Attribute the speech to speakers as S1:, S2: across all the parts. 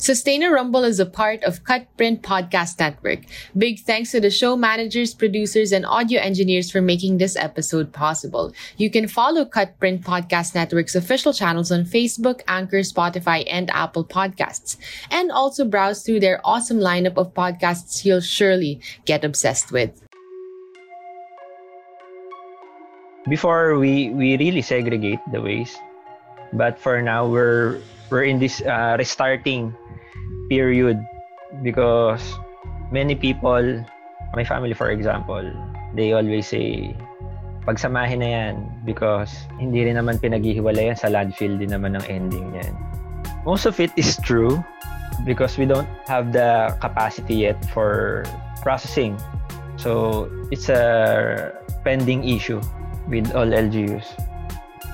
S1: Sustainer Rumble is a part of Cutprint Podcast Network. Big thanks to the show managers, producers, and audio engineers for making this episode possible. You can follow Cutprint Podcast Network's official channels on Facebook, Anchor, Spotify, and Apple Podcasts. And also browse through their awesome lineup of podcasts you'll surely get obsessed with.
S2: Before we, we really segregate the waste, but for now we're we're in this uh, restarting period because many people, my family for example, they always say, pagsamahin na yan because hindi rin naman pinaghihiwalay yan sa landfill din naman ang ending niyan. Most of it is true because we don't have the capacity yet for processing. So it's a pending issue with all LGUs.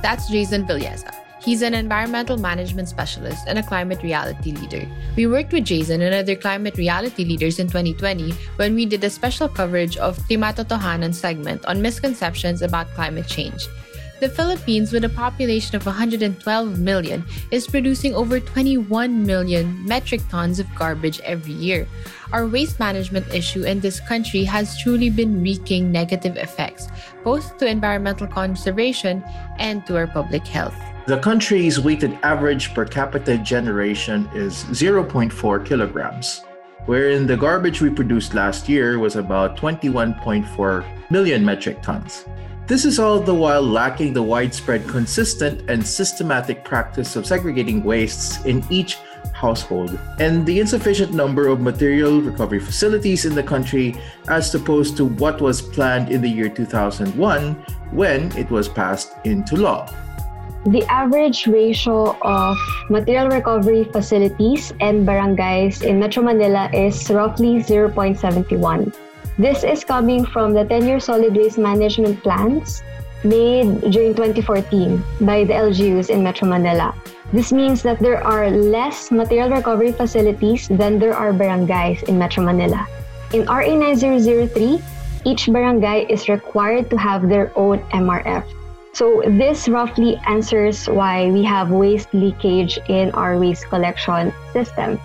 S1: That's Jason Villeza. He's an environmental management specialist and a climate reality leader. We worked with Jason and other climate reality leaders in 2020 when we did a special coverage of Klimatotohanan segment on misconceptions about climate change. The Philippines, with a population of 112 million, is producing over 21 million metric tons of garbage every year. Our waste management issue in this country has truly been wreaking negative effects, both to environmental conservation and to our public health.
S3: The country's weighted average per capita generation is 0.4 kilograms, wherein the garbage we produced last year was about 21.4 million metric tons. This is all the while lacking the widespread, consistent, and systematic practice of segregating wastes in each household, and the insufficient number of material recovery facilities in the country as opposed to what was planned in the year 2001 when it was passed into law.
S4: The average ratio of material recovery facilities and barangays in Metro Manila is roughly 0.71. This is coming from the 10 year solid waste management plans made during 2014 by the LGUs in Metro Manila. This means that there are less material recovery facilities than there are barangays in Metro Manila. In RA 9003, each barangay is required to have their own MRF. So this roughly answers why we have waste leakage in our waste collection system.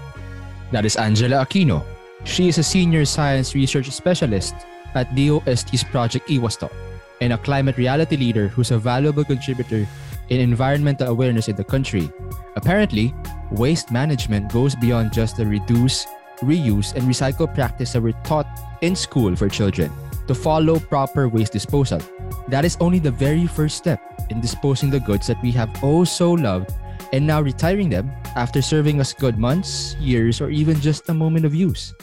S5: That is Angela Aquino. She is a senior science research specialist at DOST's Project Iwasto and a climate reality leader who's a valuable contributor in environmental awareness in the country. Apparently, waste management goes beyond just the reduce, reuse, and recycle practice that we're taught in school for children to follow proper waste disposal. That is only the very first step in disposing the goods that we have oh so loved and now retiring them after serving us good months, years, or even just a moment of use.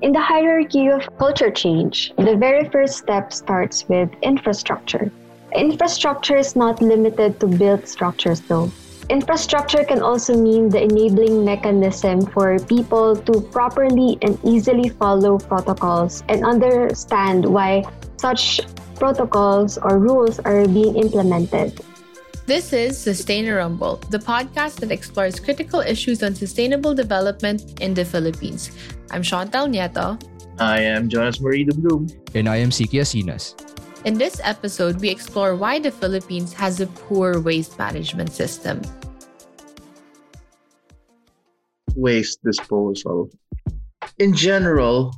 S4: In the hierarchy of culture change, the very first step starts with infrastructure. Infrastructure is not limited to built structures though. Infrastructure can also mean the enabling mechanism for people to properly and easily follow protocols and understand why such protocols or rules are being implemented.
S1: This is Sustainer Rumble, the podcast that explores critical issues on sustainable development in the Philippines. I'm Chantal Nieto.
S3: I am Jonas Marido Bloom.
S5: And I am Siki Asinas.
S1: In this episode, we explore why the Philippines has a poor waste management system.
S3: Waste disposal. In general,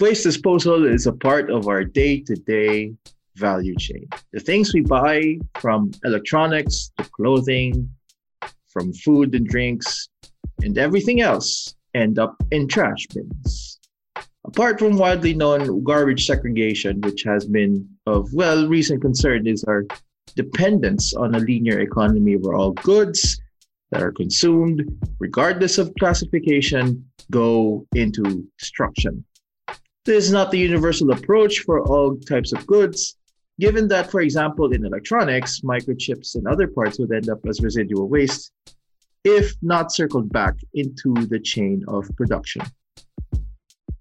S3: waste disposal is a part of our day to day value chain. The things we buy, from electronics to clothing, from food and drinks, and everything else, end up in trash bins. Apart from widely known garbage segregation, which has been of, well, recent concern, is our dependence on a linear economy where all goods that are consumed, regardless of classification, go into destruction. This is not the universal approach for all types of goods, given that, for example, in electronics, microchips and other parts would end up as residual waste if not circled back into the chain of production.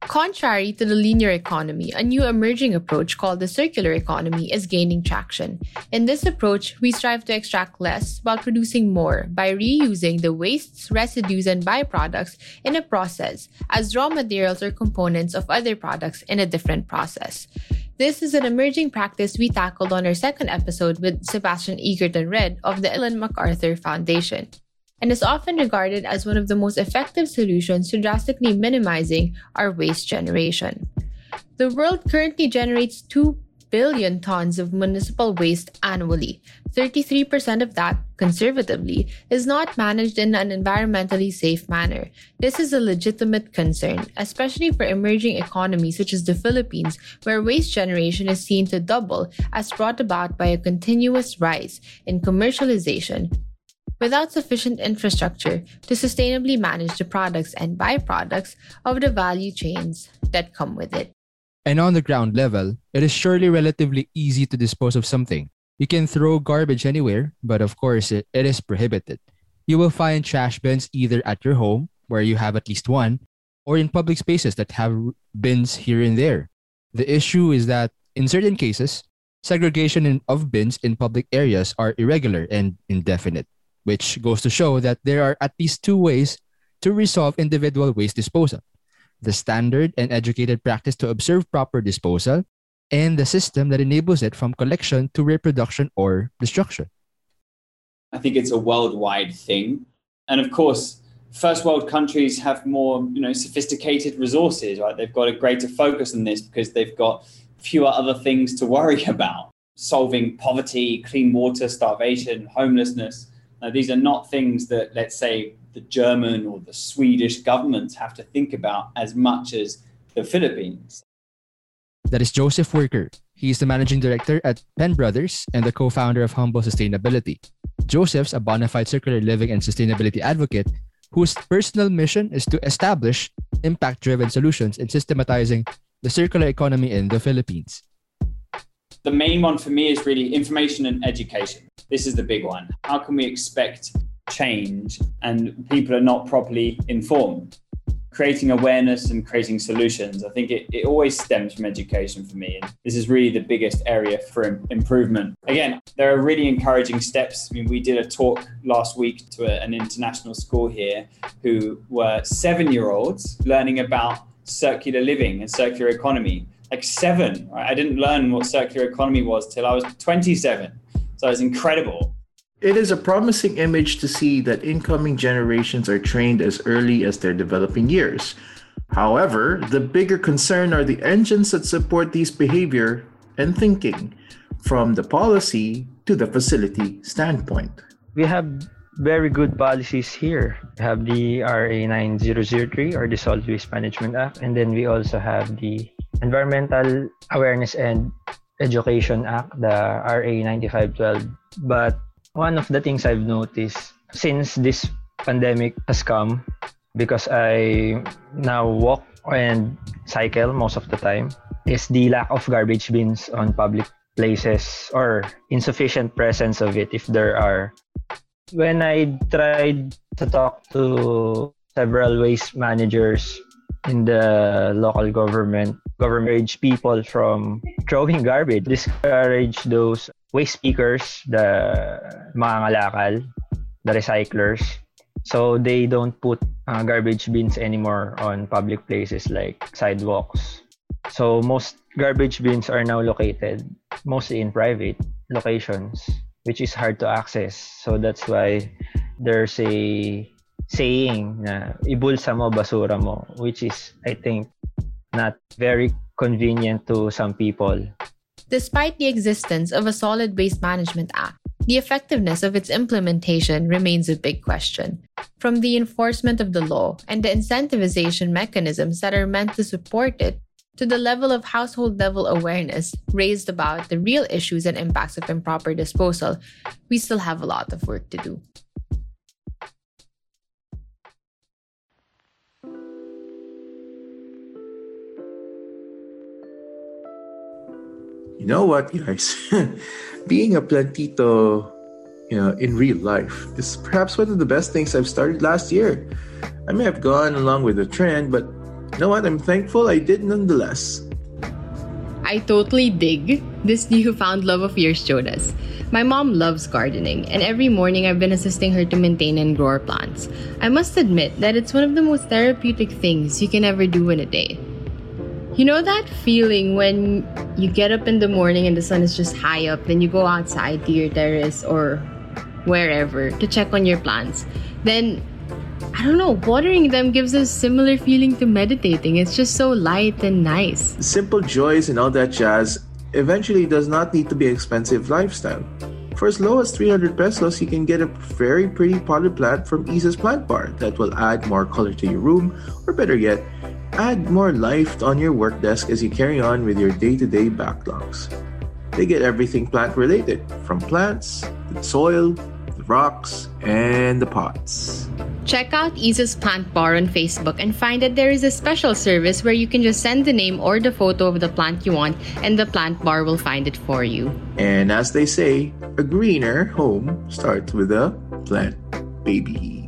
S1: Contrary to the linear economy, a new emerging approach called the circular economy is gaining traction. In this approach, we strive to extract less while producing more by reusing the wastes, residues, and byproducts in a process as raw materials or components of other products in a different process. This is an emerging practice we tackled on our second episode with Sebastian Egerton-Read of the Ellen MacArthur Foundation, and is often regarded as one of the most effective solutions to drastically minimizing our waste generation. The world currently generates 2 billion tons of municipal waste annually. 33% of that, conservatively, is not managed in an environmentally safe manner. This is a legitimate concern, especially for emerging economies such as the Philippines, where waste generation is seen to double as brought about by a continuous rise in commercialization without sufficient infrastructure to sustainably manage the products and byproducts of the value chains that come with it.
S5: And on the ground level, it is surely relatively easy to dispose of something. You can throw garbage anywhere, but of course, it, it is prohibited. You will find trash bins either at your home, where you have at least one, or in public spaces that have bins here and there. The issue is that in certain cases, segregation of bins in public areas are irregular and indefinite, which goes to show that there are at least two ways to resolve individual waste disposal the standard and educated practice to observe proper disposal, and the system that enables it from collection to reproduction or destruction.
S6: I think it's a worldwide thing. And of course, first world countries have more, you know, sophisticated resources, right? They've got a greater focus on this because they've got fewer other things to worry about. Solving poverty, clean water, starvation, homelessness. Now, these are not things that, let's say, the German or the Swedish governments have to think about as much as the Philippines.
S5: That is Joseph Worker. He is the managing director at Penbrothers and the co founder of Humble Sustainability. Joseph's a bona fide circular living and sustainability advocate whose personal mission is to establish impact driven solutions in systematizing the circular economy in the Philippines.
S6: The main one for me is really information and education. This is the big one. How can we expect change and people are not properly informed. Creating awareness and creating solutions, I think it, it always stems from education for me. And this is really the biggest area for improvement. Again, there are really encouraging steps. I mean, we did a talk last week to a, an international school here who were seven year olds learning about circular living and circular economy. Like seven, right? I didn't learn what circular economy was till I was 27. So it's incredible.
S3: It is a promising image to see that incoming generations are trained as early as their developing years. However, the bigger concern are the engines that support these behavior and thinking, from the policy to the facility standpoint.
S2: We have very good policies here. We have the RA 9003 or the Solid Waste Management Act, and then we also have the Environmental Awareness and Education Act, the RA 9512. But one of the things I've noticed since this pandemic has come, because I now walk and cycle most of the time, is the lack of garbage bins on public places or insufficient presence of it if there are. When I tried to talk to several waste managers in the local government, government people from throwing garbage, discourage those waste pickers, the mga ngalakal, the recyclers. So they don't put uh, garbage bins anymore on public places like sidewalks. So most garbage bins are now located mostly in private locations, which is hard to access. So that's why there's a saying na ibulsa mo basura mo, which is I think not very convenient to some people.
S1: Despite the existence of a solid waste management act, the effectiveness of its implementation remains a big question. From the enforcement of the law and the incentivization mechanisms that are meant to support it, to the level of household level awareness raised about the real issues and impacts of improper disposal, we still have a lot of work to do.
S3: You know what, guys? Being a plantito, you know, in real life is perhaps one of the best things I've started last year. I may have gone along with the trend, but you know what? I'm thankful I did nonetheless.
S1: I totally dig this newfound love of yours, Jonas. My mom loves gardening, and every morning I've been assisting her to maintain and grow her plants. I must admit that it's one of the most therapeutic things you can ever do in a day. You know that feeling when you get up in the morning and the sun is just high up, then you go outside to your terrace or wherever to check on your plants. Then I don't know, watering them gives a similar feeling to meditating. It's just so light and nice.
S3: Simple joys and all that jazz eventually does not need to be expensive lifestyle. For as low as 300 pesos, you can get a very pretty potted plant from Isa's Plant Bar that will add more color to your room, or better yet, add more life on your work desk as you carry on with your day to day backlogs. They get everything plant related, from plants, the soil, the rocks, and the pots.
S1: Check out Isa's Plant Bar on Facebook and find that there is a special service where you can just send the name or the photo of the plant you want and the plant bar will find it for you.
S3: And as they say, a greener home starts with a plant baby.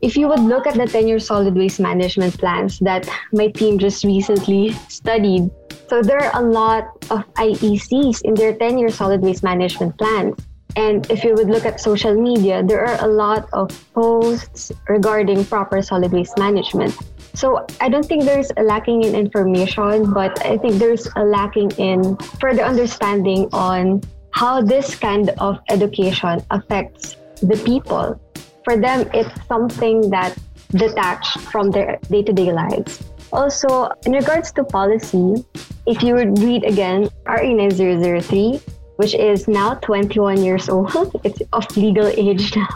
S4: If you would look at the 10 year solid waste management plans that my team just recently studied, so there are a lot of IECs in their 10 year solid waste management plans. And if you would look at social media, there are a lot of posts regarding proper solid waste management. So I don't think there's a lacking in information, but I think there's a lacking in further understanding on how this kind of education affects the people. For them, it's something that detached from their day-to-day lives. Also, in regards to policy, if you would read again RA 9003, which is now 21 years old. It's of legal age now.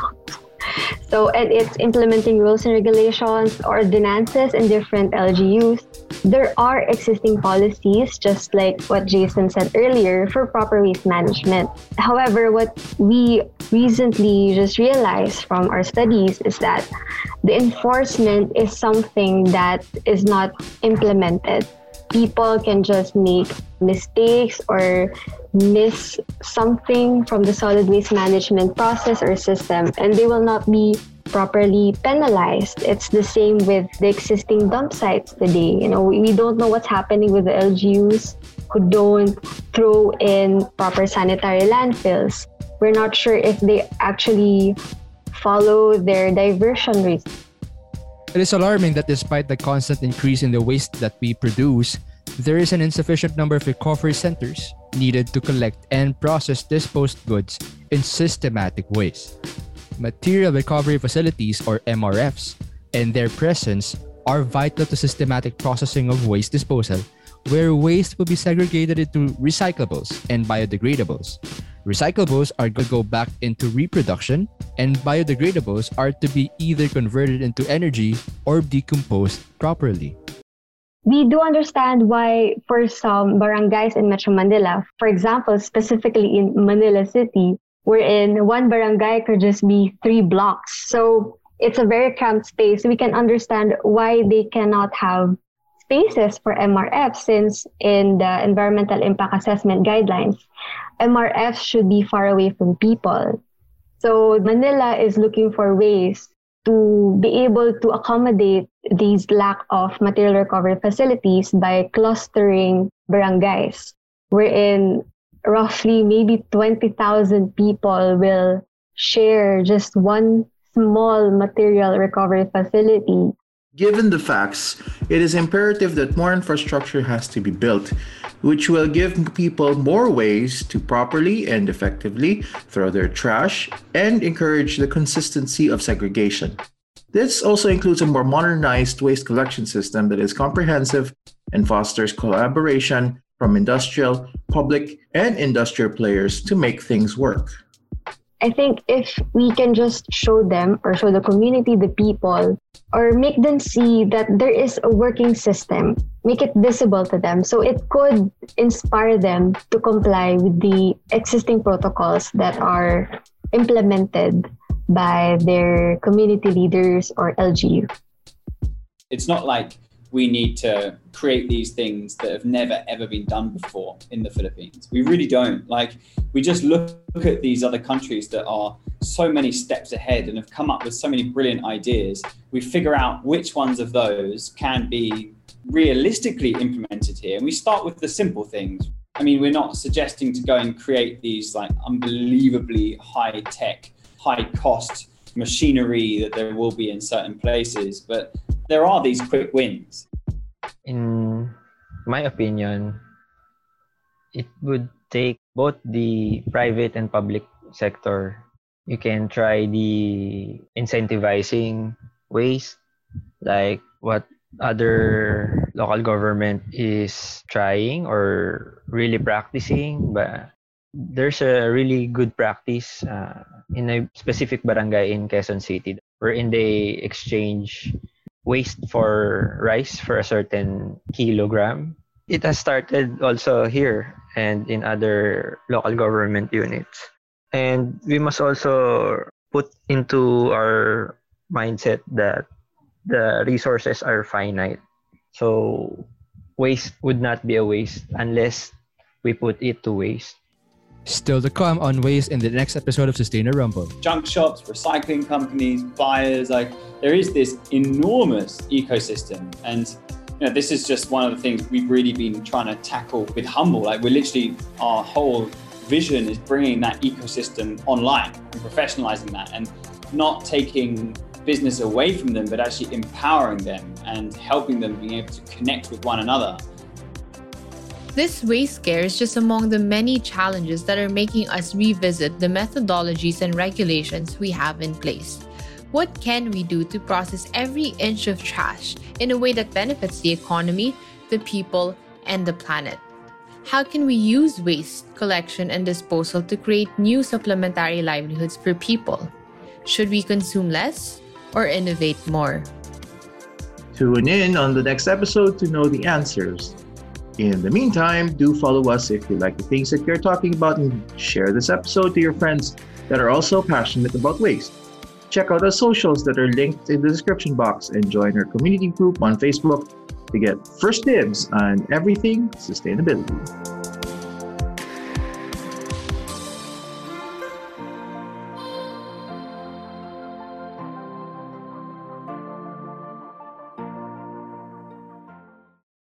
S4: So, and it's implementing rules and regulations, ordinances in different LGUs. There are existing policies, just like what Jason said earlier, for proper waste management. However, what we recently just realized from our studies is that the enforcement is something that is not implemented people can just make mistakes or miss something from the solid waste management process or system and they will not be properly penalized. It's the same with the existing dump sites today. You know, we don't know what's happening with the LGUs who don't throw in proper sanitary landfills. We're not sure if they actually follow their diversion rates
S5: it is alarming that despite the constant increase in the waste that we produce, there is an insufficient number of recovery centers needed to collect and process disposed goods in systematic ways. Material recovery facilities, or MRFs, and their presence are vital to systematic processing of waste disposal, where waste will be segregated into recyclables and biodegradables. Recyclables are going to go back into reproduction, and biodegradables are to be either converted into energy or decomposed properly.
S4: We do understand why, for some barangays in Metro Manila, for example, specifically in Manila City, wherein one barangay could just be three blocks. So it's a very cramped space. We can understand why they cannot have spaces for MRF since in the environmental impact assessment guidelines, MRF should be far away from people. So Manila is looking for ways to be able to accommodate these lack of material recovery facilities by clustering barangays, wherein roughly maybe 20,000 people will share just one small material recovery facility.
S3: Given the facts, it is imperative that more infrastructure has to be built, which will give people more ways to properly and effectively throw their trash and encourage the consistency of segregation. This also includes a more modernized waste collection system that is comprehensive and fosters collaboration from industrial, public, and industrial players to make things work.
S4: I think if we can just show them or show the community, the people, or make them see that there is a working system, make it visible to them. So it could inspire them to comply with the existing protocols that are implemented by their community leaders or LGU.
S6: It's not like we need to create these things that have never ever been done before in the Philippines. We really don't. Like we just look at these other countries that are so many steps ahead and have come up with so many brilliant ideas. We figure out which ones of those can be realistically implemented here. And we start with the simple things. I mean, we're not suggesting to go and create these like unbelievably high tech, high cost machinery that there will be in certain places, but there are these quick wins.
S2: In my opinion, it would take both the private and public sector. You can try the incentivizing ways, like what other local government is trying or really practicing, but there's a really good practice uh, in a specific barangay in Quezon City wherein they exchange waste for rice for a certain kilogram. It has started also here and in other local government units. And we must also put into our mindset that the resources are finite. So waste would not be a waste unless we put it to waste.
S5: Still to come on waste in the next episode of Sustainer Rumble.
S6: Junk shops, recycling companies, buyers, like there is this enormous ecosystem. And you know, this is just one of the things we've really been trying to tackle with Humble. Like we're literally, our whole vision is bringing that ecosystem online and professionalizing that and not taking business away from them, but actually empowering them and helping them being able to connect with one another.
S1: This waste scare is just among the many challenges that are making us revisit the methodologies and regulations we have in place. What can we do to process every inch of trash in a way that benefits the economy, the people, and the planet? How can we use waste collection and disposal to create new supplementary livelihoods for people? Should we consume less or innovate more?
S3: Tune in on the next episode to know the answers. In the meantime, do follow us if you like the things that we're talking about and share this episode to your friends that are also passionate about waste. Check out our socials that are linked in the description box and join our community group on Facebook to get first dibs on everything sustainability.